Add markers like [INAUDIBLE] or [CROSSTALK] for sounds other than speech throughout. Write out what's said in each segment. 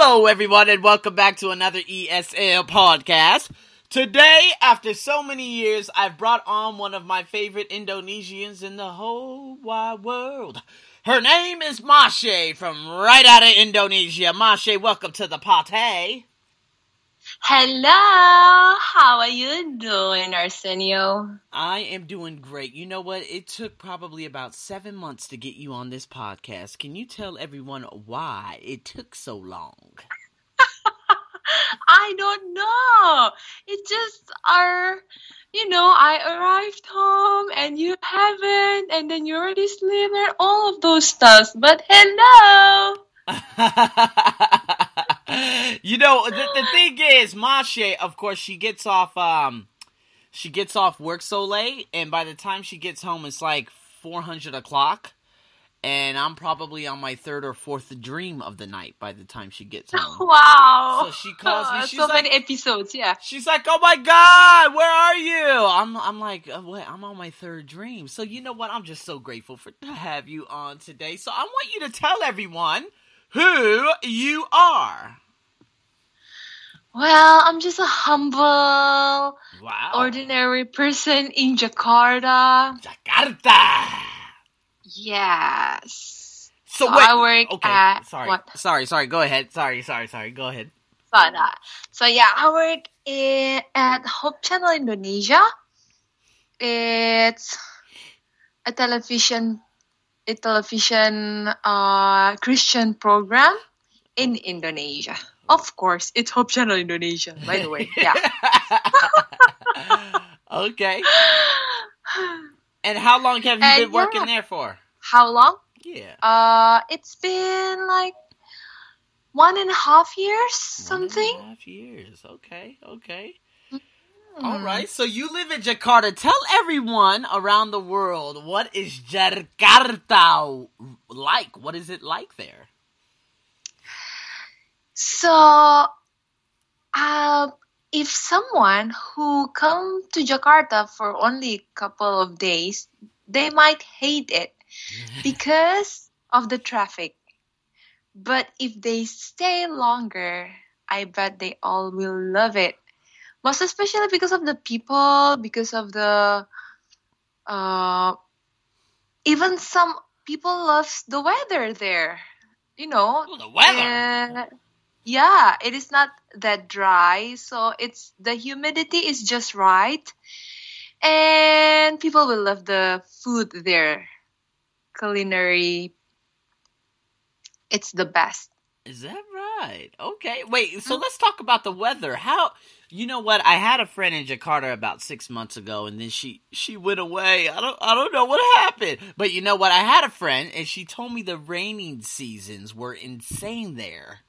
Hello, everyone, and welcome back to another ESL podcast. Today, after so many years, I've brought on one of my favorite Indonesians in the whole wide world. Her name is Mashye from right out of Indonesia. Mashye, welcome to the party. Hello, how are you doing, Arsenio? I am doing great. You know what? It took probably about seven months to get you on this podcast. Can you tell everyone why it took so long? [LAUGHS] I don't know. It just our, you know, I arrived home and you haven't, and then you're already sleep and all of those stuff. But hello. [LAUGHS] you know, the, the thing is, Mashye, of course, she gets off. Um, she gets off work so late, and by the time she gets home, it's like four hundred o'clock, and I'm probably on my third or fourth dream of the night by the time she gets home. [LAUGHS] Wow. So she calls me. [LAUGHS] She's so like, many episodes, yeah. She's like, "Oh my god, where are you?" I'm, I'm like, "What? I'm on my third dream." So you know what? I'm just so grateful for to have you on today. So I want you to tell everyone who you are. Well, I'm just a humble, Wow. ordinary person in Jakarta. Jakarta. Yes. So So wait. I work okay. at- sorry. what? Sorry. Sorry. Go ahead. Sorry. Sorry. Sorry. Go ahead. Sana. So yeah, I work in, at Hope Channel Indonesia. It's a television a television uh, Christian program in Indonesia. Of course, it's Hope Channel Indonesia, by the way. Yeah. [LAUGHS] okay. And how long have you And been working yeah. there for? How long? Yeah. Uh, it's been like one and a half years, One something. half years. Okay. Okay. Hmm. All right. So you live in Jakarta. Tell everyone around the world what is Jakarta like? What is it like there? So, uh, if someone who come to Jakarta for only a couple of days, they might hate it [LAUGHS] because of the traffic. But if they stay longer, I bet they all will love it. Most especially because of the people, because of the uh, even some people loves the weather there. You know, Oh, the weather. uh, yeah, it is not that dry, so it's the humidity is just right, and people will love the food there. Culinary, it's the best. Is that right? Okay. Wait, so mm-hmm. let's talk about the weather. How you know what? I had a friend in Jakarta about six months ago and then she she went away. I don't I don't know what happened. But you know what? I had a friend and she told me the raining seasons were insane there.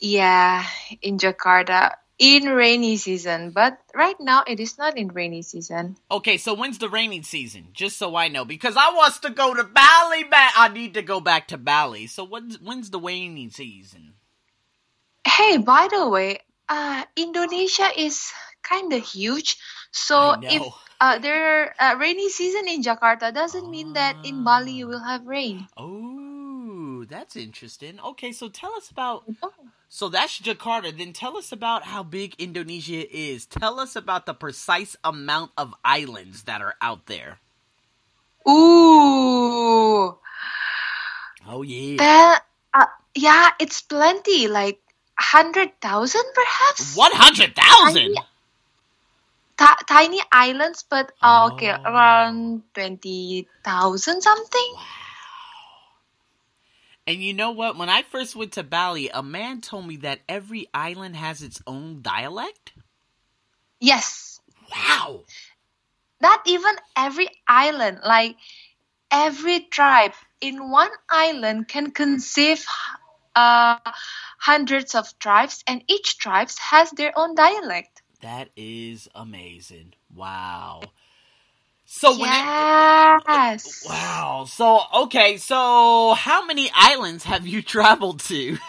Yeah, in Jakarta in rainy season, but right now it is not in rainy season. Okay, so when's the rainy season? Just so I know, because I wants to go to Bali. Back, I need to go back to Bali. So when's when's the rainy season? Hey, by the way, uh, Indonesia is kind of huge. So if uh, there uh, rainy season in Jakarta doesn't mean that in Bali you will have rain. Oh, that's interesting. Okay, so tell us about. So that's Jakarta. Then tell us about how big Indonesia is. Tell us about the precise amount of islands that are out there. Ooh, Oh yeah, that uh, yeah, it's plenty. Like hundred thousand, perhaps. one hundred thousand. Ti- tiny islands, but uh, okay, Oh. around twenty thousand something. Wow. And you know what? When I first went to Bali, a man told me that every island has its own dialect. Yes, Wow. not even every island. Like every tribe in one island can conceive uh, hundreds of tribes, and each tribe has their own dialect. That is amazing. Wow. So when it, yes. Wow. So okay, so how many islands have you [LAUGHS] traveled to? [LAUGHS]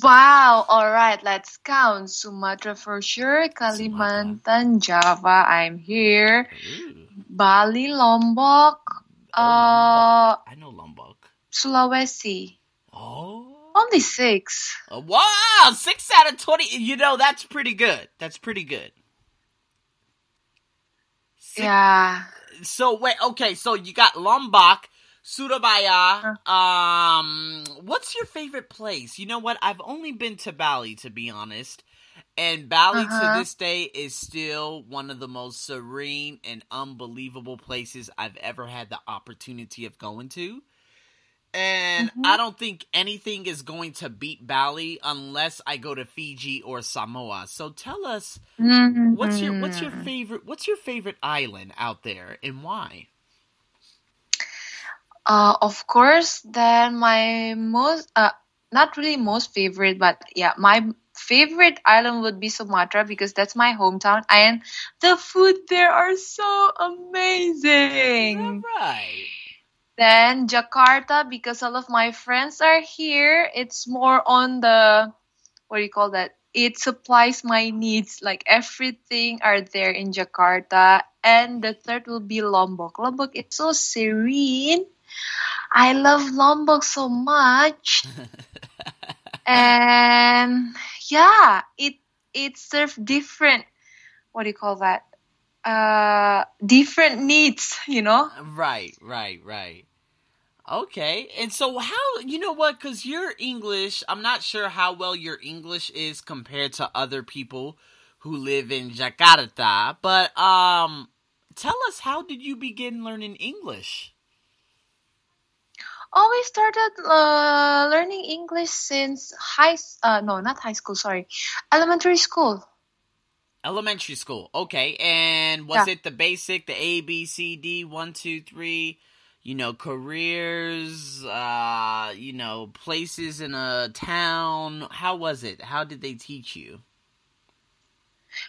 Wow. All right. Let's count. Sumatra for sure. Kalimantan, Java. I'm here. Ooh, Bali, Lombok. oh, Uh, Lombok. I know Lombok. Sulawesi. Oh. Only six. Oh, Wow, six out of twenty. You know that's pretty good. That's pretty good. Six- Yeah. So wait, okay. So you got Lombok, Surabaya. Um, what's your favorite place? You know what? I've only been to Bali, to be honest, and Bali Uh-huh. to this day is still one of the most serene and unbelievable places I've ever had the opportunity of going to. And Mhm. I don't think anything is going to beat Bali unless I go to Fiji or Samoa. So tell us what's your what's your Mhm. favorite what's your favorite island out there and why? Uh, of course, then my most, uh, not really most favorite, but yeah, my favorite island would be Sumatra because that's my hometown and the food there are so amazing. Right. Then Jakarta because all of my friends are here. It's more on the, what do you call that? It supplies my needs. Like everything are there in Jakarta. And the third will be Lombok. Lombok is so serene. I love Lombok so much. [LAUGHS] and yeah, it it serves different what do you call that? Uh different needs, you know? Right, right, right. Okay. And so how you know what cuz your English, I'm not sure how well your English is compared to other people who live in Jakarta, but um tell us how did you begin learning English? Oh, we started uh, learning English since high. Uh, no, not high school. Sorry, elementary school. Elementary school. Okay. And was Yeah. it the basic, the A B C D one, two, three, you know, careers, uh, you know, places in a town? How was it? How did they teach you?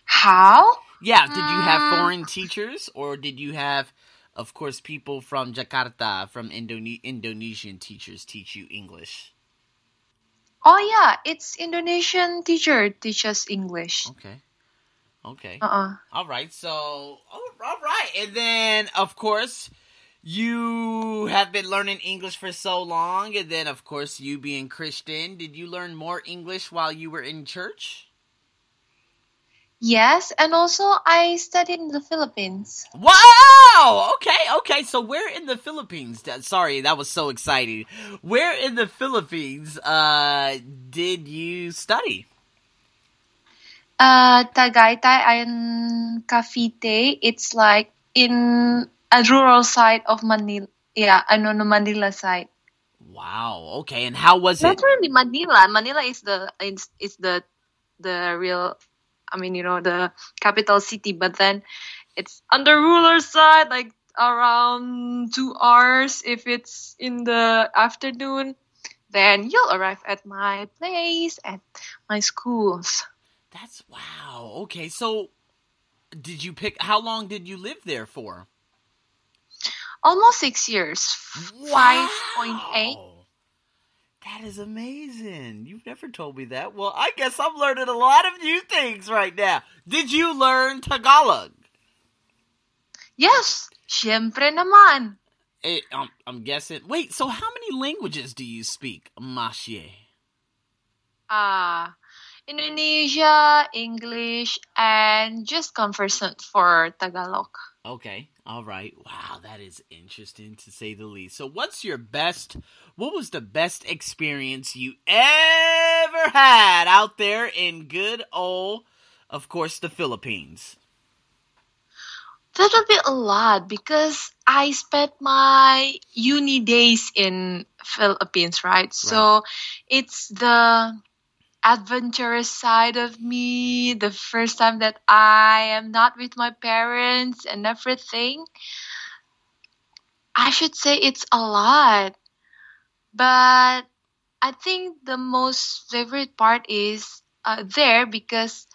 How? Yeah, did you have Mm. foreign teachers or did you have of course people from Jakarta, from Indone- Indonesian teachers teach you English? Oh yeah, it's Indonesian teacher teaches English. Okay. Okay. Uh uh All right. So, all all right. And then, of course, you have been learning English for so long. And then, of course, you being Christian, did you learn more English while you were in church? Yes, and also I studied in the Philippines. Wow. Okay. Okay. So, where in the Philippines? that- Sorry, that was so exciting. Where in the Philippines uh, did you study? Uh, Tagaytay and Cavite. It's like in a rural side of Manila. Yeah, I know the Manila side. Wow. Okay. And how was Not it? really Manila. Manila is the is, is the the real. I mean, you know, the capital city. But then it's on the ruler side, like around two hours. If it's in the afternoon, then you'll arrive at my place at my schools. That's wow. Okay. So, did you pick? How long did you live there for? Almost six years. Five point eight. Wow. That is amazing. You've never told me that. Well, I guess I'm learning a lot of new things right now. Did you learn Tagalog? Yes, syempre naman. Eh, um, I'm guessing. Wait, so how many languages do you speak, Mashye? Ah, Indonesia, English, and just conversant for Tagalog. Okay, all right. Wow, that is interesting to say the least. So, what's your best? What was the best experience you ever had out there in good old, of course, the Philippines? That would be a lot because I spent my uni days in Philippines, right? So it's the adventurous side of me, the first time that I am not with my parents and everything. I should say it's a lot. But I think the most favorite part is uh, there because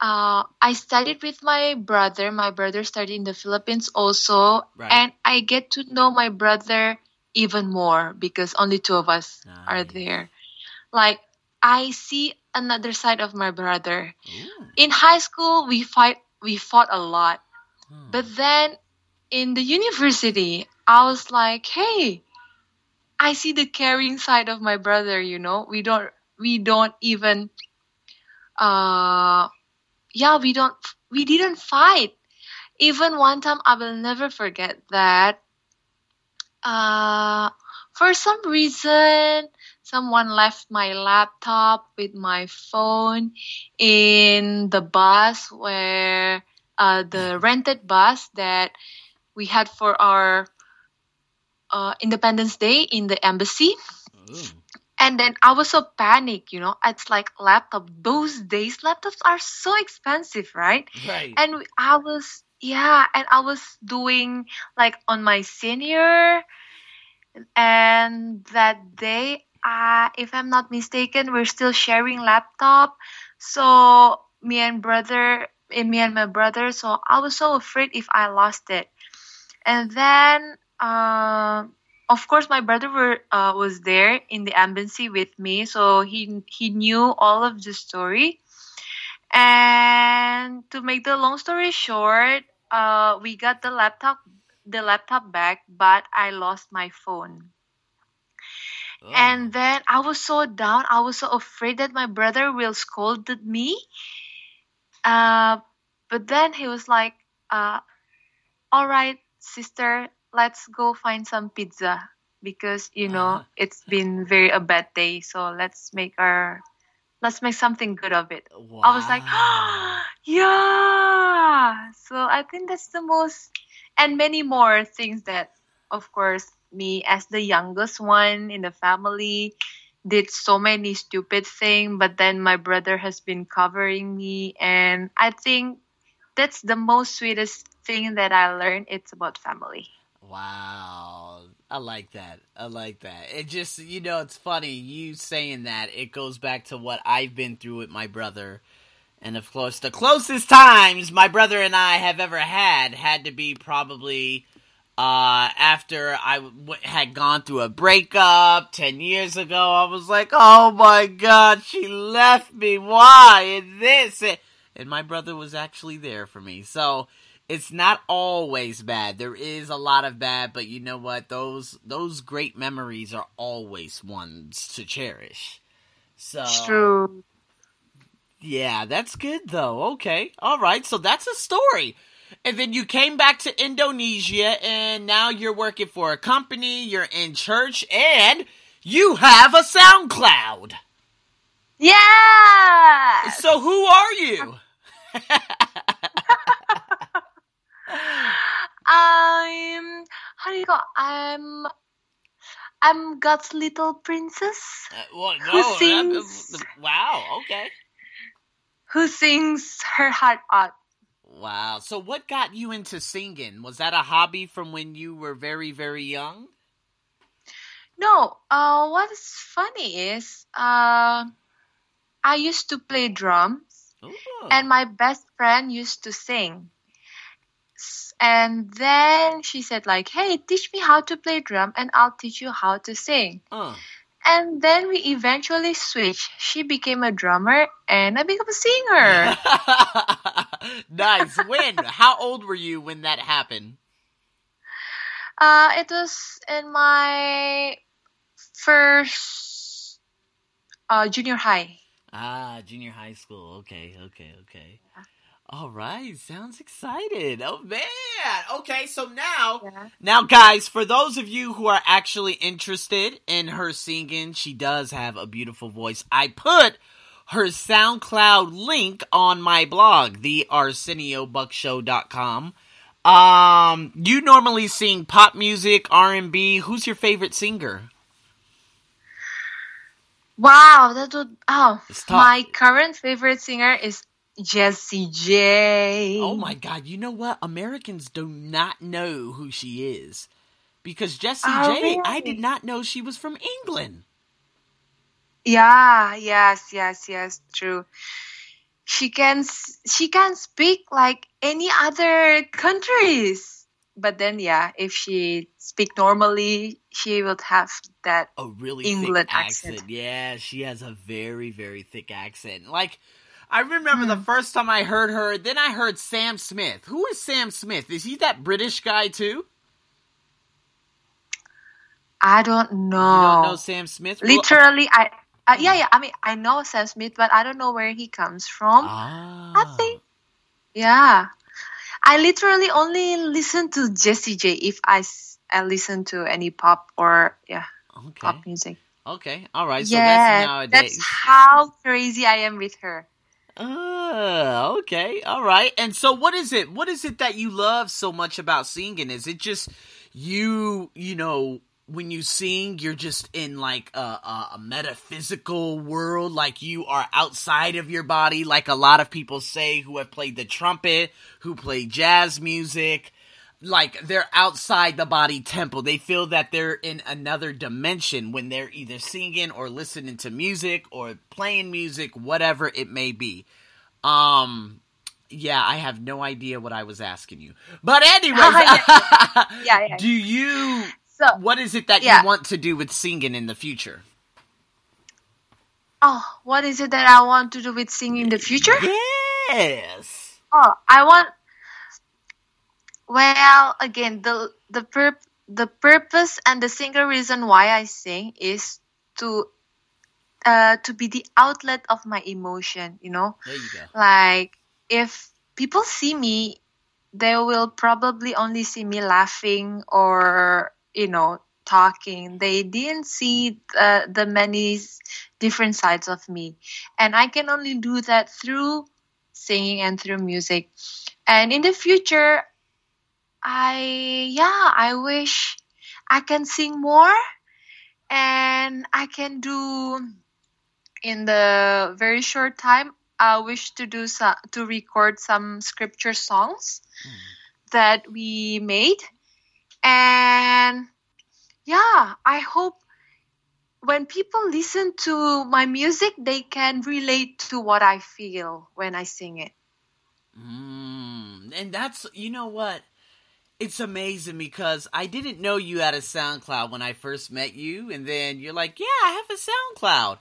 uh, I studied with my brother. My brother studied in the Philippines also, Right. and I get to know my brother even more because only two of us are there. Like I see another side of my brother. Ooh. In high school, we fight. We fought a lot, Hmm. but then in the university, I was like, hey. I see the caring side of my brother, you know. We don't we don't even uh yeah, we don't we didn't fight. Even one time I will never forget that uh for some reason someone left my laptop with my phone in the bus where uh, the rented bus that we had for our uh, Independence Day in the embassy. Ooh. And then I was so panicked, you know. It's like laptop. Those days, laptops are so expensive, right? Right. And I was, yeah, and I was doing like on my senior. And that day, uh, if I'm not mistaken, we're still sharing laptop. So me and brother, and me and my brother. So I was so afraid if I lost it. And then, uh, of course, my brother were, uh, was there in the embassy with me, so he he knew all of the story. And to make the long story short, uh, we got the laptop the laptop back, but I lost my phone. Oh. And then I was so down. I was so afraid that my brother will scold me. Uh, but then he was like, uh, "All right, sister, let's go find some pizza because you know Uh-huh. it's been very a bad day. So let's make our let's make something good of it." I was like, Wow. [GASPS] yeah. So I think that's the most, and many more things that, of course, me as the youngest one in the family did so many stupid things, but then my brother has been covering me, and I think that's the most sweetest thing that I learned. It's about family. Wow. I like that. I like that. It just, you know, it's funny you saying that. It goes back to what I've been through with my brother. And of course, the closest times my brother and I have ever had had to be probably uh, after I w- had gone through a breakup 10 years ago. I was like, oh my god, she left me. Why? And this. And, my brother was actually there for me. So, it's not always bad. There is a lot of bad, but you know what? Those those great memories are always ones to cherish. So It's true. yeah, that's good though. Okay. All right. So that's a story. And then you came back to Indonesia and now you're working for a company, you're in church and you have a SoundCloud. Yeah. So who are you? [LAUGHS] I'm how do you go? I'm I'm God's little princess Uh, well, Who no, that- sings? wow, okay. who sings her heart out. Wow. So what got you into singing? Was that a hobby from when you were very, very young? No, uh, what is funny is uh, I used to play drums, Ooh. and my best friend used to sing. And then she said, like, "Hey, teach me how to play drum, and I'll teach you how to sing." Uh. And then we eventually switched. She became a drummer, and I became a singer. [LAUGHS] nice. When? How old were you when that happened? Uh, it was in my first uh, junior high. Ah, junior high school. Okay, okay, okay. All right, sounds excited. Oh man. Okay, so now Yeah. Now, guys, for those of you who are actually interested in her singing, she does have a beautiful voice. I put her SoundCloud link on my blog, the ArsenioBuckshow.com. Um, you normally sing pop music, R&B. Who's your favorite singer? Wow, that would oh my current favorite singer is Jessie J. Oh my god, you know what? Americans do not know who she is. Because Jessie Oh, J, I really? did not know she was from England. Yeah, yes, yes, yes, true. She can she can speak like any other countries. But then yeah, if she speak normally, she would have that a really England thick accent. accent. Yeah, she has a very, very thick accent. Like, I remember Hmm. the first time I heard her, then I heard Sam Smith. Who is Sam Smith? Is he that British guy too? I don't know. You don't know Sam Smith? Literally, I uh, yeah yeah. I mean, I know Sam Smith, but I don't know where he comes from. ah. I think, yeah. I literally only listen to Jessie J if I listen to any pop or yeah Okay. pop music. Okay. All right. So that's yeah, nowadays. that's how crazy I am with her. Ah, okay, all right. And so, what is it? What is it that you love so much about singing? Is it just you? You know, when you sing, you're just in like a, a, a metaphysical world, like you are outside of your body, like a lot of people say who have played the trumpet, who play jazz music. Like they're outside the body temple. They feel that they're in another dimension when they're either singing or listening to music or playing music, whatever it may be. Um, yeah, I have no idea what I was asking you. But anyways, [LAUGHS] Yeah, yeah. [LAUGHS] do you So, what is it that Yeah. you want to do with singing in the future? oh, what is it that I want to do with singing in the future? Yes. Oh, I want. Well, again, the the purp the purpose and the single reason why I sing is to uh to be the outlet of my emotion. You know, you like if people see me, they will probably only see me laughing or you know talking. They didn't see uh, the many different sides of me, and I can only do that through singing and through music. And in the future, I yeah, I wish I can sing more and I can do in the very short time I wish to do some, to record some scripture songs that we made and yeah, I hope when people listen to my music they can relate to what I feel when I sing it. Mm, and that's you know what? It's amazing because I didn't know you had a SoundCloud when I first met you, and then you're like, "Yeah, I have a SoundCloud."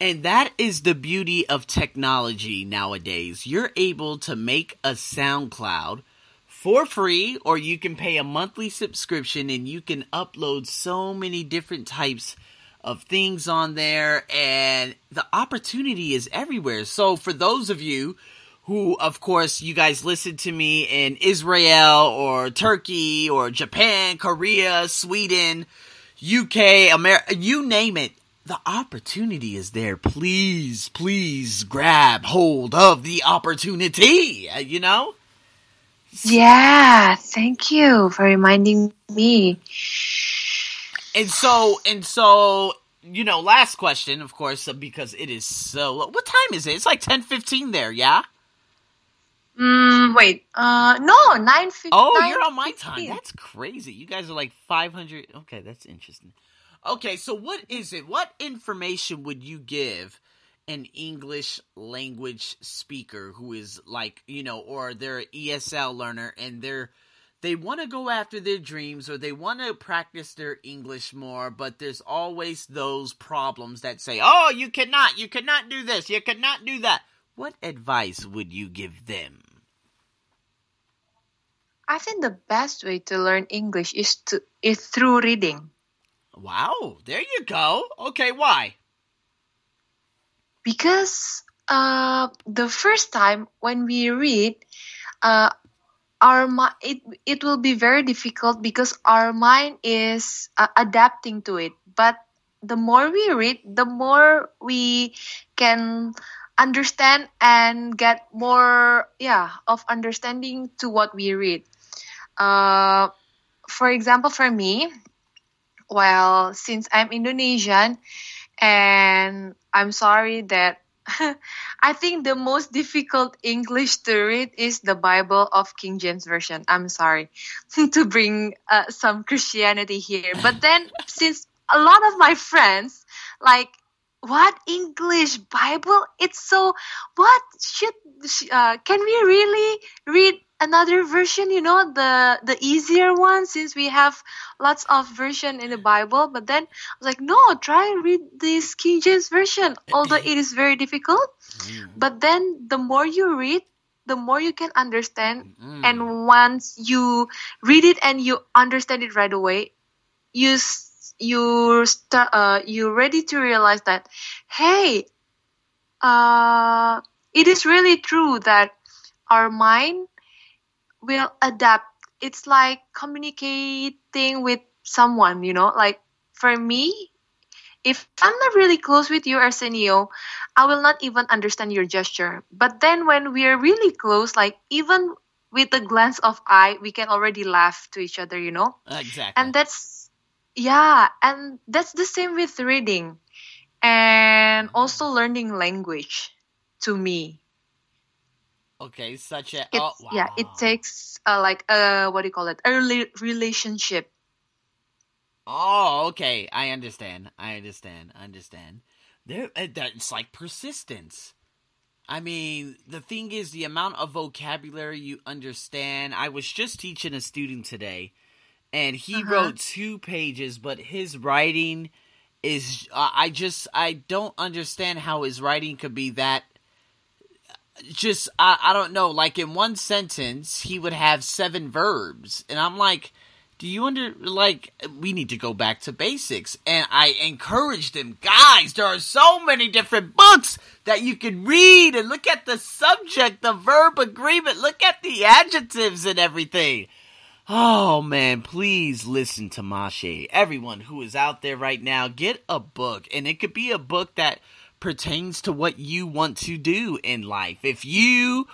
And that is the beauty of technology nowadays. You're able to make a SoundCloud for free, or you can pay a monthly subscription and you can upload so many different types of things on there, and the opportunity is everywhere. So, for those of you who, of course, you guys listen to me in Israel or Turkey or Japan, Korea, Sweden, UK, America, you name it. The opportunity is there. Please, please grab hold of the opportunity. uh, You know? Yeah, thank you for reminding me. And so, and so, you know, last question, of course, uh, because it is so. What time is it? It's like ten fifteen there, yeah. Mm, wait, uh, no, nine fifty. Oh, you're on my time. That's crazy. You guys are like 500. Okay, that's interesting. Okay, so what is it? What information would you give an English language speaker who is like, you know, or they're an ESL learner and they're they want to go after their dreams or they want to practice their English more, but there's always those problems that say, "Oh, you cannot, you cannot do this, you cannot do that." What advice would you give them? I think the best way to learn English is to is through reading Wow, there you go. Okay, why? because uh, the first time when we read, uh, our mi- it it will be very difficult because our mind is uh, adapting to it. But the more we read, the more we can understand and get more yeah of understanding to what we read. Uh, for example, for me, well, since I'm Indonesian, and I'm sorry that [LAUGHS] I think the most difficult English to read is the Bible of King James Version. I'm sorry [LAUGHS] to bring uh, some Christianity here, but then since a lot of my friends like what English Bible? It's so what should uh, can we really read another version? You know the the easier one since we have lots of version in the Bible. But then I was like, no, try and read this King James version, although it is very difficult. But then the more you read, the more you can understand. Mm. And once you read it and you understand it right away, you you start uh, you're ready to realize that hey uh, it is really true that our mind will adapt. It's like communicating with someone you know? Like for me if i'm not really close with you arsenio i will not even understand your gesture. But then when we're really close like even with a glance of eye we can already laugh to each other you know? Exactly. and that's yeah and that's the same with reading and also learning language to me okay, such a oh, yeah it takes uh, like uh what do you call it early relationship Oh, okay. I understand. I understand. I understand. There, uh, that it's like persistence. I mean, the thing is, the amount of vocabulary you understand. I was just teaching a student today, and he Uh-huh. wrote two pages, but his writing is. I just, I don't understand how his writing could be that. Just, I, I don't know. Like in one sentence, he would have seven verbs, and I'm like, do you under like we need to go back to basics and i encouraged him guys there are so many different books that you can read and look at the subject the verb agreement look at the adjectives and everything oh man please listen to mashye everyone who is out there right now get a book and it could be a book that pertains to what you want to do in life if you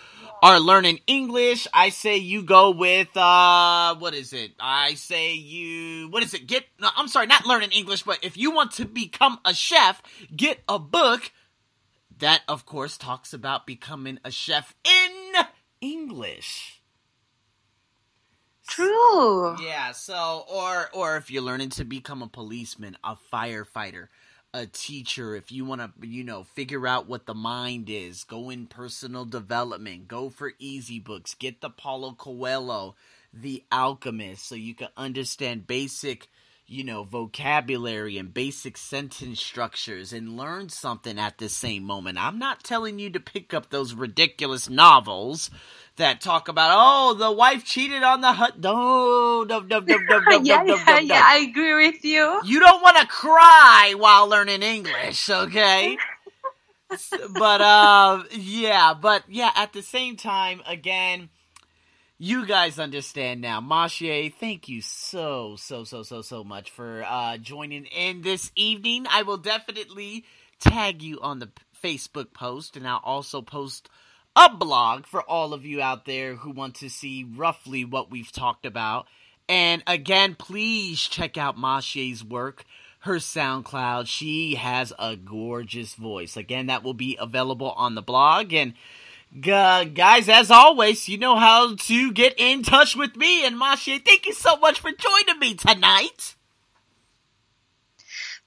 are learning English, I say you go with uh what is it? I say you what is it? Get no, I'm sorry, not learning English, but if you want to become a chef, get a book that of course talks about becoming a chef in English. True. Yeah, so or or if you're learning to become a policeman, a firefighter, a teacher, if you want to, you know, figure out what the mind is, go in personal development, go for easy books, get the Paulo Coelho, The Alchemist, so you can understand basic, you know, vocabulary and basic sentence structures and learn something at the same moment. I'm not telling you to pick up those ridiculous novels that talk about, oh, the wife cheated on the hut. No, no, no, no, no, no, [LAUGHS] yeah no, no, yeah no, yeah i agree with you you don't want to cry while learning English, okay? [LAUGHS] But uh yeah, but yeah, at the same time, again, you guys understand now. Mashye, thank you so, so, so, so, so much for uh joining in this evening. I will definitely tag you on the Facebook post and I'll also post a blog for all of you out there who want to see roughly what we've talked about. And again, please check out Mashye's work, her SoundCloud. She has a gorgeous voice. Again, that will be available on the blog. And gu- guys, as always, you know how to get in touch with me. And Mashye, thank you so much for joining me tonight.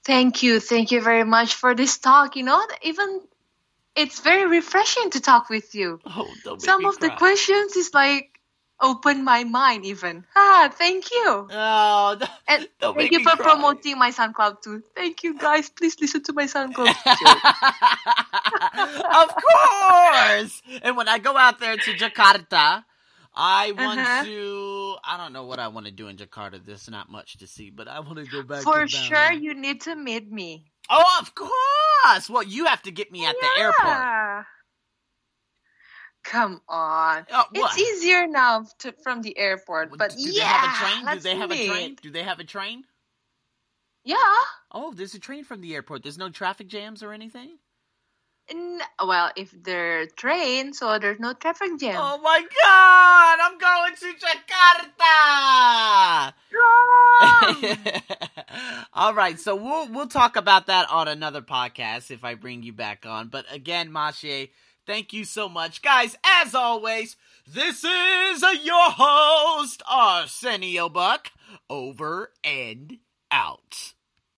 Thank you. Thank you very much for this talk. You know, even it's very refreshing to talk with you. Oh, Some me of the questions is like open my mind even. Ah, thank you. Oh, don't- [LAUGHS] And Don't thank you for cry. promoting my SoundCloud too. Thank you guys. Please listen to my SoundCloud. too. [LAUGHS] of course. And when I go out there to Jakarta, I want Uh-huh. to. I don't know what I want to do in Jakarta. There's not much to see, but I want to go back. for sure, you need to meet me. Oh, of course. Well, you have to get me at the airport. Come on. Uh, what? It's easier now to, from the airport, but do yeah, they have a train? Do they have a train? Do they have a train? Yeah. Oh, there's a train from the airport. There's no traffic jams or anything. Well, if they're train, so there's no traffic jam. Oh my God! I'm going to Jakarta. [LAUGHS] All right, so we'll we'll talk about that on another podcast if I bring you back on. But again, Mashye, thank you so much, guys. As always, this is your host Arsenio Buck. Over and out.